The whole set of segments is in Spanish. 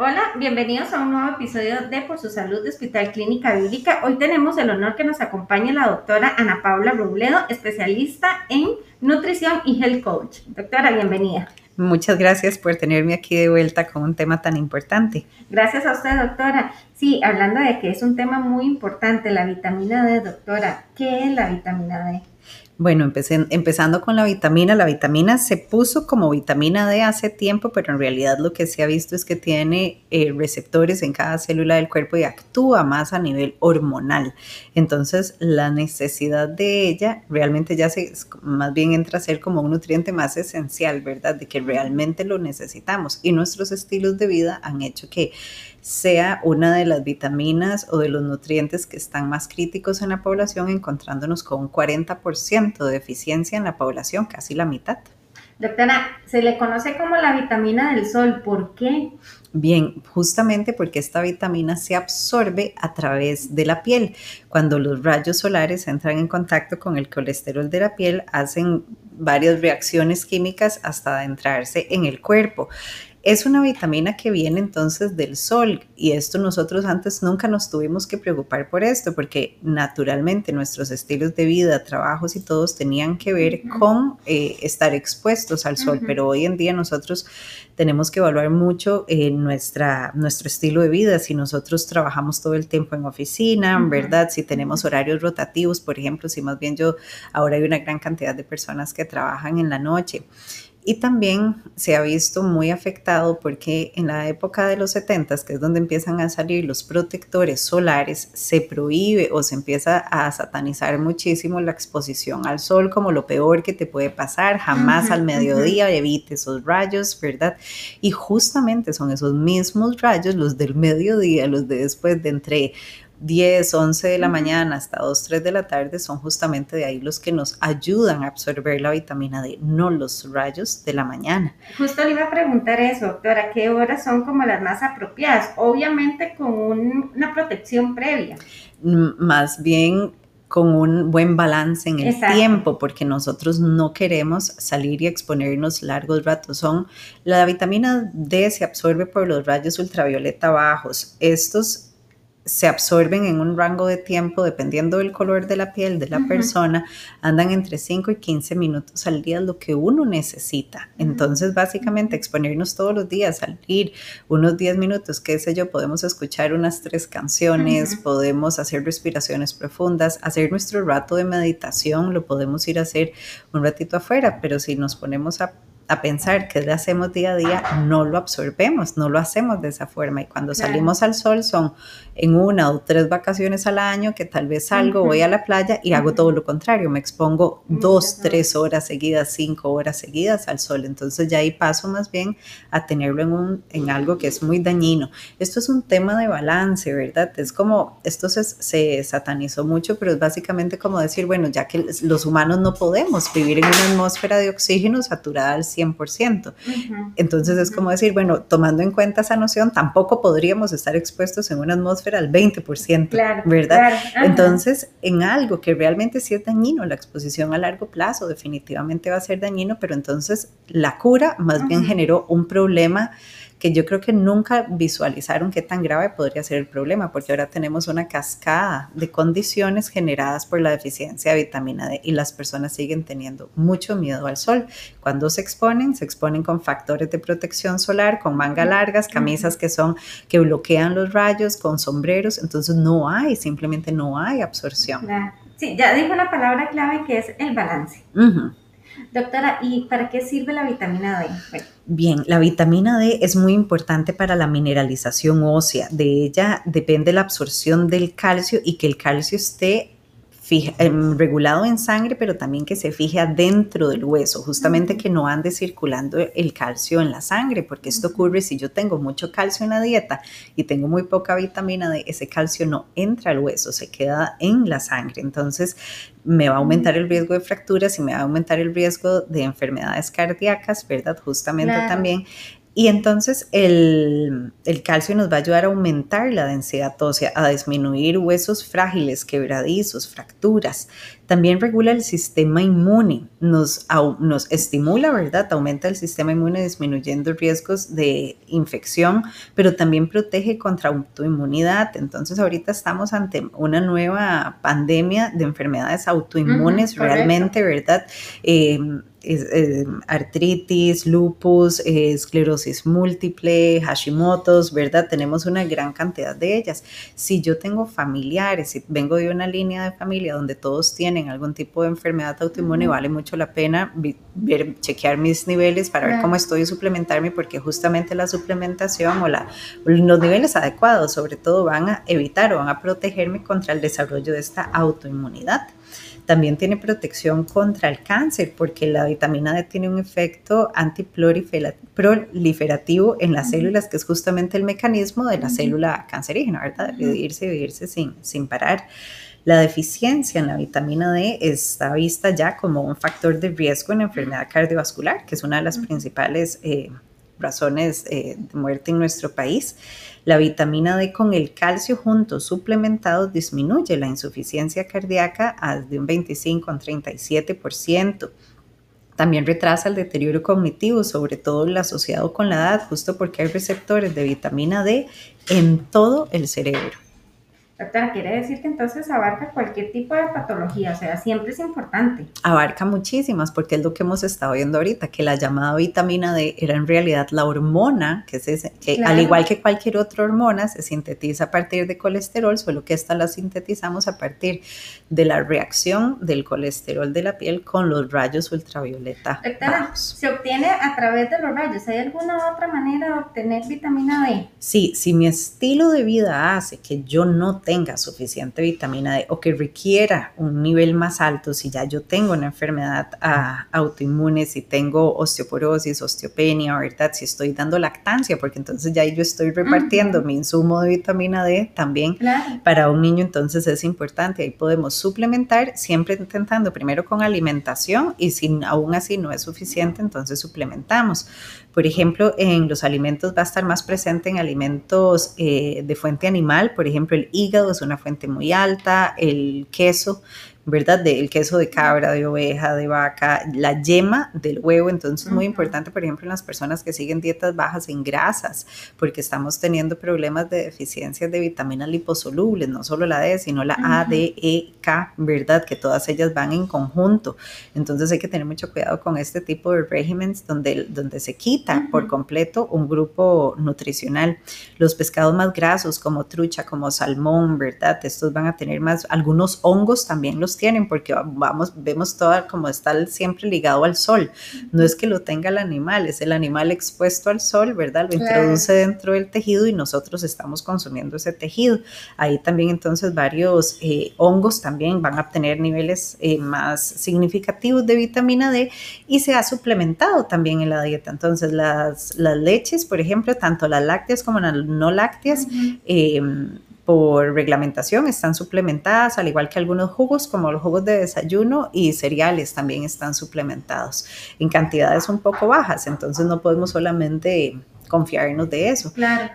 Hola, bienvenidos a un nuevo episodio de Por su Salud de Hospital Clínica Bíblica. Hoy tenemos el honor que nos acompañe la doctora Ana Paula Robledo, especialista en nutrición y health coach. Doctora, bienvenida. Muchas gracias por tenerme aquí de vuelta con un tema tan importante. Gracias a usted, doctora. Sí, hablando de que es un tema muy importante, la vitamina D, doctora. ¿Qué es la vitamina D? Bueno, empecé, empezando con la vitamina, la vitamina se puso como vitamina D hace tiempo, pero en realidad lo que se ha visto es que tiene eh, receptores en cada célula del cuerpo y actúa más a nivel hormonal. Entonces, la necesidad de ella realmente ya se, más bien entra a ser como un nutriente más esencial, ¿verdad? De que realmente lo necesitamos. Y nuestros estilos de vida han hecho que sea una de las vitaminas o de los nutrientes que están más críticos en la población, encontrándonos con un 40% de deficiencia en la población, casi la mitad. Doctora, se le conoce como la vitamina del sol. ¿Por qué? Bien, justamente porque esta vitamina se absorbe a través de la piel. Cuando los rayos solares entran en contacto con el colesterol de la piel, hacen varias reacciones químicas hasta adentrarse en el cuerpo. Es una vitamina que viene entonces del sol y esto nosotros antes nunca nos tuvimos que preocupar por esto porque naturalmente nuestros estilos de vida, trabajos y todos tenían que ver con eh, estar expuestos al sol, pero hoy en día nosotros tenemos que evaluar mucho eh, nuestra, nuestro estilo de vida, si nosotros trabajamos todo el tiempo en oficina, ¿verdad? Si tenemos horarios rotativos, por ejemplo, si más bien yo, ahora hay una gran cantidad de personas que trabajan en la noche. Y también se ha visto muy afectado porque en la época de los 70, que es donde empiezan a salir los protectores solares, se prohíbe o se empieza a satanizar muchísimo la exposición al sol como lo peor que te puede pasar. Jamás al mediodía evite esos rayos, ¿verdad? Y justamente son esos mismos rayos, los del mediodía, los de después de entre 10, 11 de la mañana hasta 2, 3 de la tarde son justamente de ahí los que nos ayudan a absorber la vitamina D, no los rayos de la mañana. Justo le iba a preguntar eso, doctora, ¿qué horas son como las más apropiadas? Obviamente con una protección previa. Más bien con un buen balance en el tiempo, porque nosotros no queremos salir y exponernos largos ratos. Son, la vitamina D se absorbe por los rayos ultravioleta bajos. Estos se absorben en un rango de tiempo, dependiendo del color de la piel de la persona, andan entre 5 y 15 minutos al día, lo que uno necesita. Entonces, básicamente, exponernos todos los días, salir unos 10 minutos, qué sé yo, podemos escuchar unas tres canciones, podemos hacer respiraciones profundas, hacer nuestro rato de meditación, lo podemos ir a hacer un ratito afuera, pero si nos ponemos a a pensar que le hacemos día a día, no lo absorbemos, no lo hacemos de esa forma. Y cuando salimos al sol son en una o tres vacaciones al año que tal vez salgo, voy a la playa y hago todo lo contrario, me expongo dos, tres horas seguidas, cinco horas seguidas al sol. Entonces ya ahí paso más bien a tenerlo en, un, en algo que es muy dañino. Esto es un tema de balance, ¿verdad? Es como, esto se, se satanizó mucho, pero es básicamente como decir, bueno, ya que los humanos no podemos vivir en una atmósfera de oxígeno saturada al 100%. Entonces es como decir, bueno, tomando en cuenta esa noción, tampoco podríamos estar expuestos en una atmósfera al 20%, ¿verdad? Entonces, en algo que realmente sí es dañino, la exposición a largo plazo definitivamente va a ser dañino, pero entonces la cura más bien generó un problema que yo creo que nunca visualizaron qué tan grave podría ser el problema, porque ahora tenemos una cascada de condiciones generadas por la deficiencia de vitamina D y las personas siguen teniendo mucho miedo al sol. Cuando se exponen, se exponen con factores de protección solar, con manga largas, camisas que son que bloquean los rayos, con sombreros, entonces no hay, simplemente no hay absorción. Sí, ya dijo la palabra clave que es el balance. Doctora, ¿y para qué sirve la vitamina D? Bien, la vitamina D es muy importante para la mineralización ósea. De ella depende la absorción del calcio y que el calcio esté Em, regulado en sangre, pero también que se fije adentro del hueso, justamente que no ande circulando el calcio en la sangre, porque esto ocurre si yo tengo mucho calcio en la dieta y tengo muy poca vitamina D, ese calcio no entra al hueso, se queda en la sangre. Entonces me va a aumentar el riesgo de fracturas y me va a aumentar el riesgo de enfermedades cardíacas, ¿verdad? Justamente también. Y entonces el, calcio nos va a ayudar a aumentar la densidad ósea, a disminuir huesos frágiles, quebradizos, fracturas. También regula el sistema inmune, nos, nos estimula, ¿verdad? Aumenta el sistema inmune disminuyendo riesgos de infección, pero también protege contra autoinmunidad. Entonces ahorita estamos ante una nueva pandemia de enfermedades autoinmunes realmente, ¿verdad? Eh, eh, artritis, lupus, eh, esclerosis múltiple, Hashimoto's, ¿verdad? Tenemos una gran cantidad de ellas. Si yo tengo familiares, si vengo de una línea de familia donde todos tienen algún tipo de enfermedad autoinmune, vale mucho la pena ver, chequear mis niveles para ver cómo estoy y suplementarme, porque justamente la suplementación o la, los niveles adecuados, sobre todo, van a evitar o van a protegerme contra el desarrollo de esta autoinmunidad. También tiene protección contra el cáncer porque la vitamina D tiene un efecto antiproliferativo en las células, que es justamente el mecanismo de la célula cancerígena, ¿verdad? De dividirse y dividirse sin, sin parar. La deficiencia en la vitamina D está vista ya como un factor de riesgo en enfermedad cardiovascular, que es una de las principales eh, razones eh, de muerte en nuestro país. La vitamina D con el calcio juntos suplementados disminuye la insuficiencia cardíaca de un 25 a un 37%. También retrasa el deterioro cognitivo, sobre todo el asociado con la edad, justo porque hay receptores de vitamina D en todo el cerebro. Doctora, quiere decir que entonces abarca cualquier tipo de patología, o sea, siempre es importante. Abarca muchísimas, porque es lo que hemos estado viendo ahorita, que la llamada vitamina D era en realidad la hormona, que, se, que al igual que cualquier otra hormona, se sintetiza a partir de colesterol, solo que esta la sintetizamos a partir de la reacción del colesterol de la piel con los rayos ultravioleta. Doctora, ¿se obtiene a través de los rayos? ¿Hay alguna otra manera de obtener vitamina D? Sí, si mi estilo de vida hace que yo no tenga suficiente vitamina D o que requiera un nivel más alto, si ya yo tengo una enfermedad ah, autoinmune, si tengo osteoporosis, osteopenia, ¿verdad? Si estoy dando lactancia, porque entonces ya yo estoy repartiendo mi insumo de vitamina D también para un niño, entonces es importante. Ahí podemos suplementar, siempre intentando primero con alimentación y si aún así no es suficiente, entonces suplementamos. Por ejemplo, en los alimentos va a estar más presente en alimentos eh, de fuente animal, por ejemplo, el hígado es una fuente muy alta, el queso ¿verdad? Del queso de cabra, de oveja, de vaca, la yema del huevo. Entonces, es muy importante, por ejemplo, en las personas que siguen dietas bajas en grasas, porque estamos teniendo problemas de deficiencias de vitaminas liposolubles, no solo la D, sino la A, D, E, K, ¿verdad? Que todas ellas van en conjunto. Entonces, hay que tener mucho cuidado con este tipo de regímenes donde, donde se quita por completo un grupo nutricional. Los pescados más grasos, como trucha, como salmón, ¿verdad? Estos van a tener más, algunos hongos también los tienen porque vamos, vemos todo como está siempre ligado al sol. No es que lo tenga el animal, es el animal expuesto al sol, ¿verdad? Lo introduce dentro del tejido y nosotros estamos consumiendo ese tejido. Ahí también entonces varios eh, hongos también van a tener niveles eh, más significativos de vitamina D y se ha suplementado también en la dieta. Entonces las, las leches, por ejemplo, tanto las lácteas como las no lácteas, por reglamentación están suplementadas, al igual que algunos jugos, como los jugos de desayuno y cereales también están suplementados en cantidades un poco bajas, entonces no podemos solamente confiarnos de eso. Claro.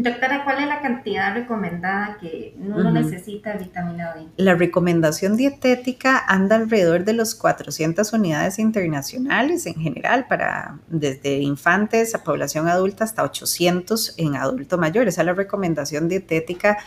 Doctora, ¿cuál es la cantidad recomendada que uno necesita de vitamina D? La recomendación dietética anda alrededor de los 400 unidades internacionales en general, para desde infantes a población adulta hasta 800 en adulto mayor. Esa es la recomendación dietética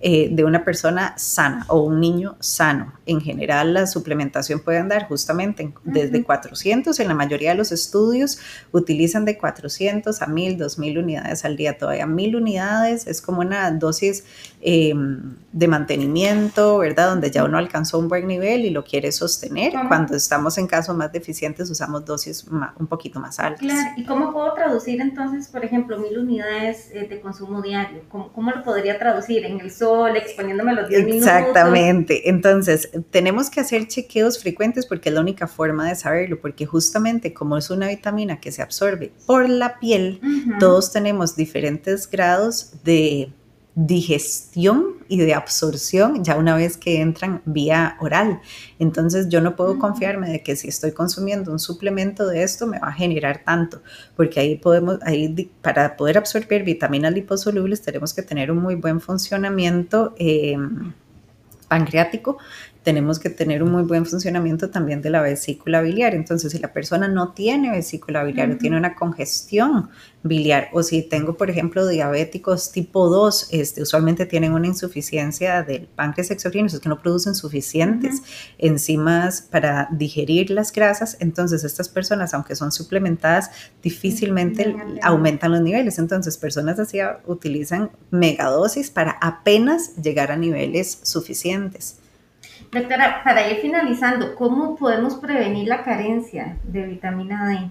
eh, de una persona sana o un niño sano. En general, la suplementación puede andar justamente desde 400, en la mayoría de los estudios utilizan de 400 a 1000, 2000 unidades al día. Todavía 1000 unidades es como una dosis em, de mantenimiento, ¿verdad? Donde ya uno alcanzó un buen nivel y lo quiere sostener. Cuando estamos en casos más deficientes usamos dosis un poquito más altas. Claro, ¿y cómo puedo traducir entonces, por ejemplo, 1000 unidades eh, de consumo diario? ¿Cómo, ¿Cómo, lo podría traducir en el exponiéndome los 10 minutos. Exactamente. Entonces, tenemos que hacer chequeos frecuentes porque es la única forma de saberlo, porque justamente como es una vitamina que se absorbe por la piel, todos tenemos diferentes grados de digestión y de absorción ya una vez que entran vía oral. Entonces yo no puedo confiarme de que si estoy consumiendo un suplemento de esto me va a generar tanto, porque ahí podemos, ahí para poder absorber vitaminas liposolubles tenemos que tener un muy buen funcionamiento. Em, pancreático tenemos que tener un muy buen funcionamiento también de la vesícula biliar. Entonces, si la persona no tiene vesícula biliar o tiene una congestión biliar, o si tengo, por ejemplo, diabéticos tipo 2, este, usualmente tienen una insuficiencia del páncreas exocrino, es que no producen suficientes enzimas para digerir las grasas, entonces estas personas, aunque son suplementadas, difícilmente aumentan los niveles. Entonces, personas así utilizan megadosis para apenas llegar a niveles suficientes. Doctora, para ir finalizando, ¿cómo podemos prevenir la carencia de vitamina D?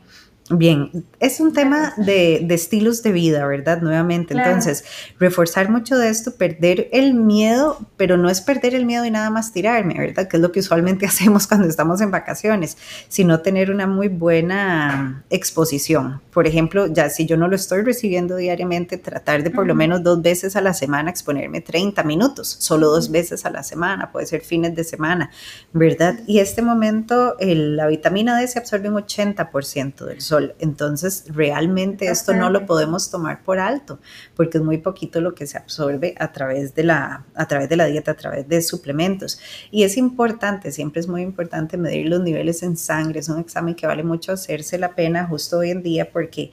Bien, es un tema de, estilos de vida, ¿verdad? Nuevamente, entonces, reforzar mucho de esto, perder el miedo, pero no es perder el miedo y nada más tirarme, ¿verdad? Que es lo que usualmente hacemos cuando estamos en vacaciones, sino tener una muy buena exposición. Por ejemplo, ya si yo no lo estoy recibiendo diariamente, tratar de por lo menos dos veces a la semana exponerme 30 minutos, solo dos veces a la semana, puede ser fines de semana, ¿verdad? Y este momento, la vitamina D se absorbe un 80% del sol entonces, realmente esto no lo podemos tomar por alto, porque es muy poquito lo que se absorbe a través de la, a través de la dieta, a través de suplementos. Y es importante, siempre es muy importante medir los niveles en sangre. Es un examen que vale mucho hacerse la pena justo hoy en día porque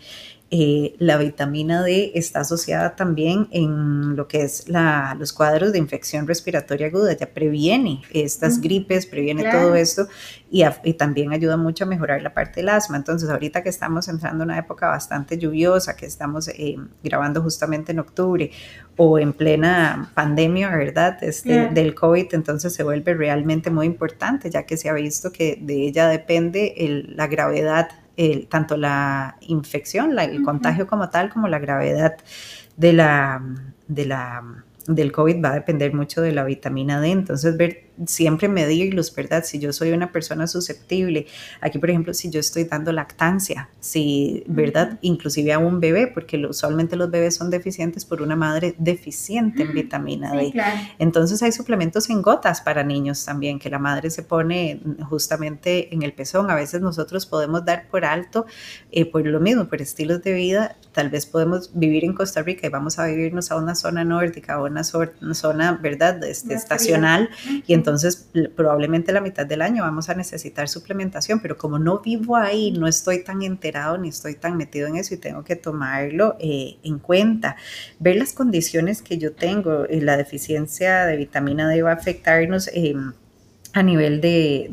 eh, la vitamina D está asociada también en lo que es la, los cuadros de infección respiratoria aguda, ya previene estas gripes, previene todo esto y, también ayuda mucho a mejorar la parte del asma. Entonces, ahorita que estamos entrando en una época bastante lluviosa, que estamos eh, grabando justamente en octubre o en plena pandemia, ¿verdad? Este, Del COVID, entonces se vuelve realmente muy importante, ya que se ha visto que de ella depende la gravedad tanto la infección, el contagio como tal, como la gravedad de la, de la, del COVID va a depender mucho de la vitamina D. Entonces, ver siempre medirlos, ¿verdad? Si yo soy una persona susceptible, aquí por ejemplo, si yo estoy dando lactancia, si, ¿verdad? Inclusive a un bebé, porque usualmente los bebés son deficientes por una madre deficiente en vitamina D. Entonces hay suplementos en gotas para niños también, que la madre se pone justamente en el pezón. A veces nosotros podemos dar por alto, eh, por lo mismo, por estilos de vida, tal vez podemos vivir en Costa Rica y vamos a vivirnos a una zona nórdica o una, zona, ¿verdad? Este, estacional. Y entonces probablemente la mitad del año vamos a necesitar suplementación, pero como no vivo ahí, no estoy tan enterado ni estoy tan metido en eso y tengo que tomarlo eh, en cuenta. Ver las condiciones que yo tengo, eh, la deficiencia de vitamina D va a afectarnos. Eh, a nivel de,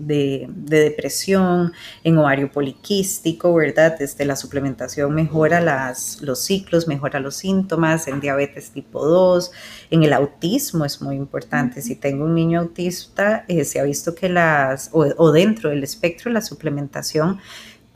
depresión, en ovario poliquístico, ¿verdad? Desde la suplementación mejora las, los ciclos, mejora los síntomas, en diabetes tipo 2, en el autismo es muy importante. Si tengo un niño autista, eh, se ha visto que las, o, o dentro del espectro, la suplementación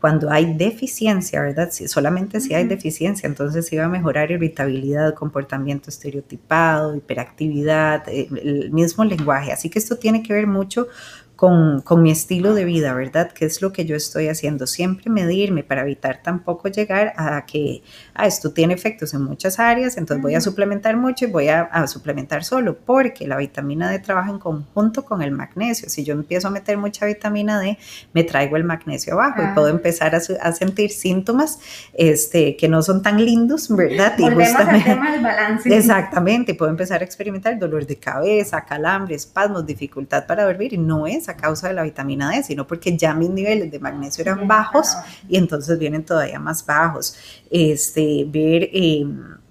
cuando hay deficiencia, ¿verdad? Si, solamente si hay deficiencia, entonces iba a mejorar irritabilidad, comportamiento estereotipado, hiperactividad, el mismo lenguaje. Así que esto tiene que ver mucho con, mi estilo de vida, ¿verdad? ¿Qué es lo que yo estoy haciendo? Siempre medirme para evitar tampoco llegar a que ah, esto tiene efectos en muchas áreas, entonces voy a suplementar mucho y voy a, suplementar solo, porque la vitamina D trabaja en conjunto con el magnesio. Si yo empiezo a meter mucha vitamina D, me traigo el magnesio abajo y puedo ah. empezar a, sentir síntomas este, que no son tan lindos, ¿verdad? Volvemos al tema del balance. Exactamente, puedo empezar a experimentar dolor de cabeza, calambres, espasmos, dificultad para dormir y no es a causa de la vitamina D, sino porque ya mis niveles de magnesio eran bajos y entonces vienen todavía más bajos. Este, ver... Em,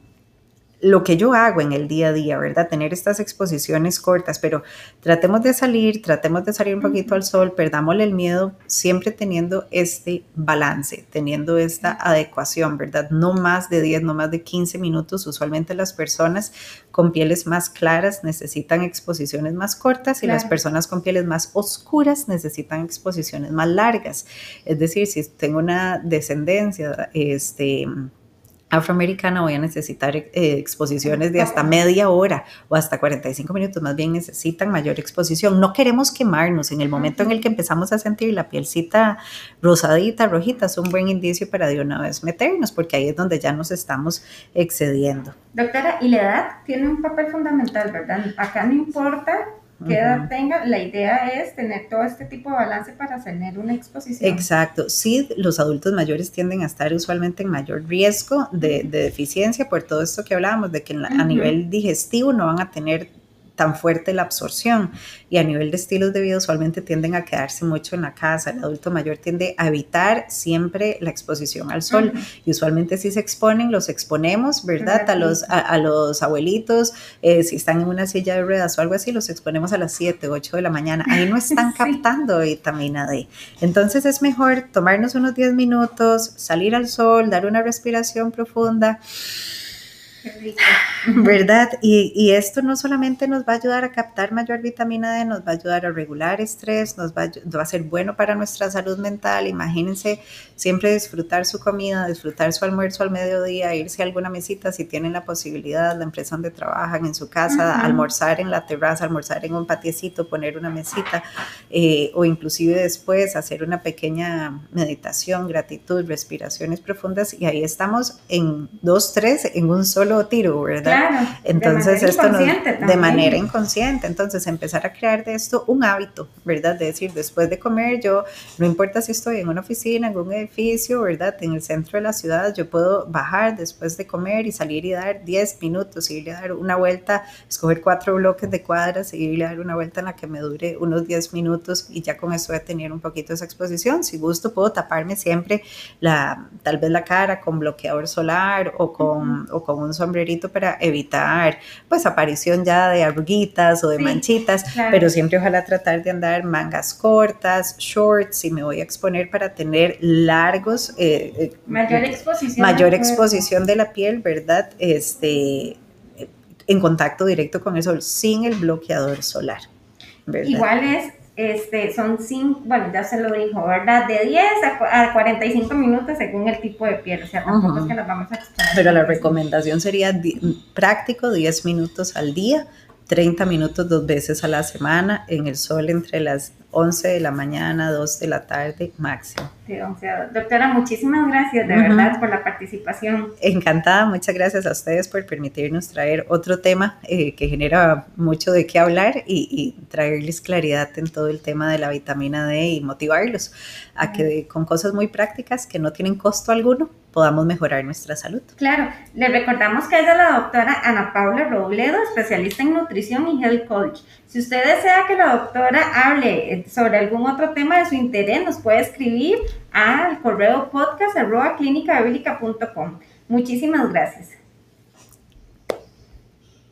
lo que yo hago en el día a día, ¿verdad? Tener estas exposiciones cortas, pero tratemos de salir, tratemos de salir un poquito al sol, perdámosle el miedo, siempre teniendo este balance, teniendo esta adecuación, ¿verdad? No más de 10, no más de 15 minutos. Usualmente las personas con pieles más claras necesitan exposiciones más cortas y las personas con pieles más oscuras necesitan exposiciones más largas. Es decir, si tengo una descendencia, este afroamericana voy a necesitar eh, exposiciones de hasta media hora o hasta 45 minutos, más bien necesitan mayor exposición. No queremos quemarnos en el momento en el que empezamos a sentir la pielcita rosadita, rojita, es un buen indicio para de una vez meternos, porque ahí es donde ya nos estamos excediendo. Doctora, y la edad tiene un papel fundamental, ¿verdad? Acá no importa qué edad tenga, la idea es tener todo este tipo de balance para tener una exposición. Exacto, sí, los adultos mayores tienden a estar usualmente en mayor riesgo de, deficiencia por todo esto que hablábamos, de que a nivel digestivo no van a tener tan fuerte la absorción. Y a nivel de estilos de vida, usualmente tienden a quedarse mucho en la casa. El adulto mayor tiende a evitar siempre la exposición al sol. Y usualmente si se exponen, los exponemos, ¿verdad? A los, a, los abuelitos, eh, si están en una silla de ruedas o algo así, los exponemos a las 7, 8 de la mañana. Ahí no están captando vitamina D. Entonces es mejor tomarnos unos 10 minutos, salir al sol, dar una respiración profunda ¿Verdad? Y, esto no solamente nos va a ayudar a captar mayor vitamina D, nos va a ayudar a regular estrés, nos va a, ser bueno para nuestra salud mental. Imagínense siempre disfrutar su comida, disfrutar su almuerzo al mediodía, irse a alguna mesita si tienen la posibilidad, la empresa donde trabajan, en su casa, almorzar en la terraza, almorzar en un patiecito, poner una mesita eh, o inclusive después hacer una pequeña meditación, gratitud, respiraciones profundas y ahí estamos en dos, tres, en un solo tiro, ¿verdad? Entonces esto no, de manera inconsciente, entonces empezar a crear de esto un hábito, ¿verdad? De decir, después de comer yo, no importa si estoy en una oficina, en un edificio, ¿verdad? En el centro de la ciudad, yo puedo bajar después de comer y salir y dar 10 minutos, irle a dar una vuelta, escoger cuatro bloques de cuadras, y irle a dar una vuelta en la que me dure unos 10 minutos y ya con eso voy a tener un poquito esa exposición. Si gusto puedo taparme siempre la, tal vez la cara con bloqueador solar o con, o con un sombrerito para evitar pues aparición ya de arruguitas o de manchitas, pero siempre ojalá tratar de andar mangas cortas, shorts, si me voy a exponer para tener largos... Eh, eh, mayor exposición. Mayor exposición de la piel, ¿verdad? Este, en contacto directo con el sol, sin el bloqueador solar. Igual es este, son cinco, bueno, ya se lo dijo, ¿verdad? De 10 a, 45 minutos según el tipo de piel, o sea, tampoco es que nos vamos a Pero la recomendación sería práctico 10 minutos al día, 30 minutos dos veces a la semana en el sol entre las 11 de la mañana, 2 de la tarde máximo. Sí, doctora, muchísimas gracias de verdad por la participación. Encantada, muchas gracias a ustedes por permitirnos traer otro tema eh, que genera mucho de qué hablar y, y, traerles claridad en todo el tema de la vitamina D y motivarlos a que con cosas muy prácticas que no tienen costo alguno podamos mejorar nuestra salud. Claro, le recordamos que es la doctora Ana Paula Robledo, especialista en nutrición y health coach. Si usted desea que la doctora hable eh, sobre algún otro tema de su interés, nos puede escribir al correo podcast Muchísimas gracias.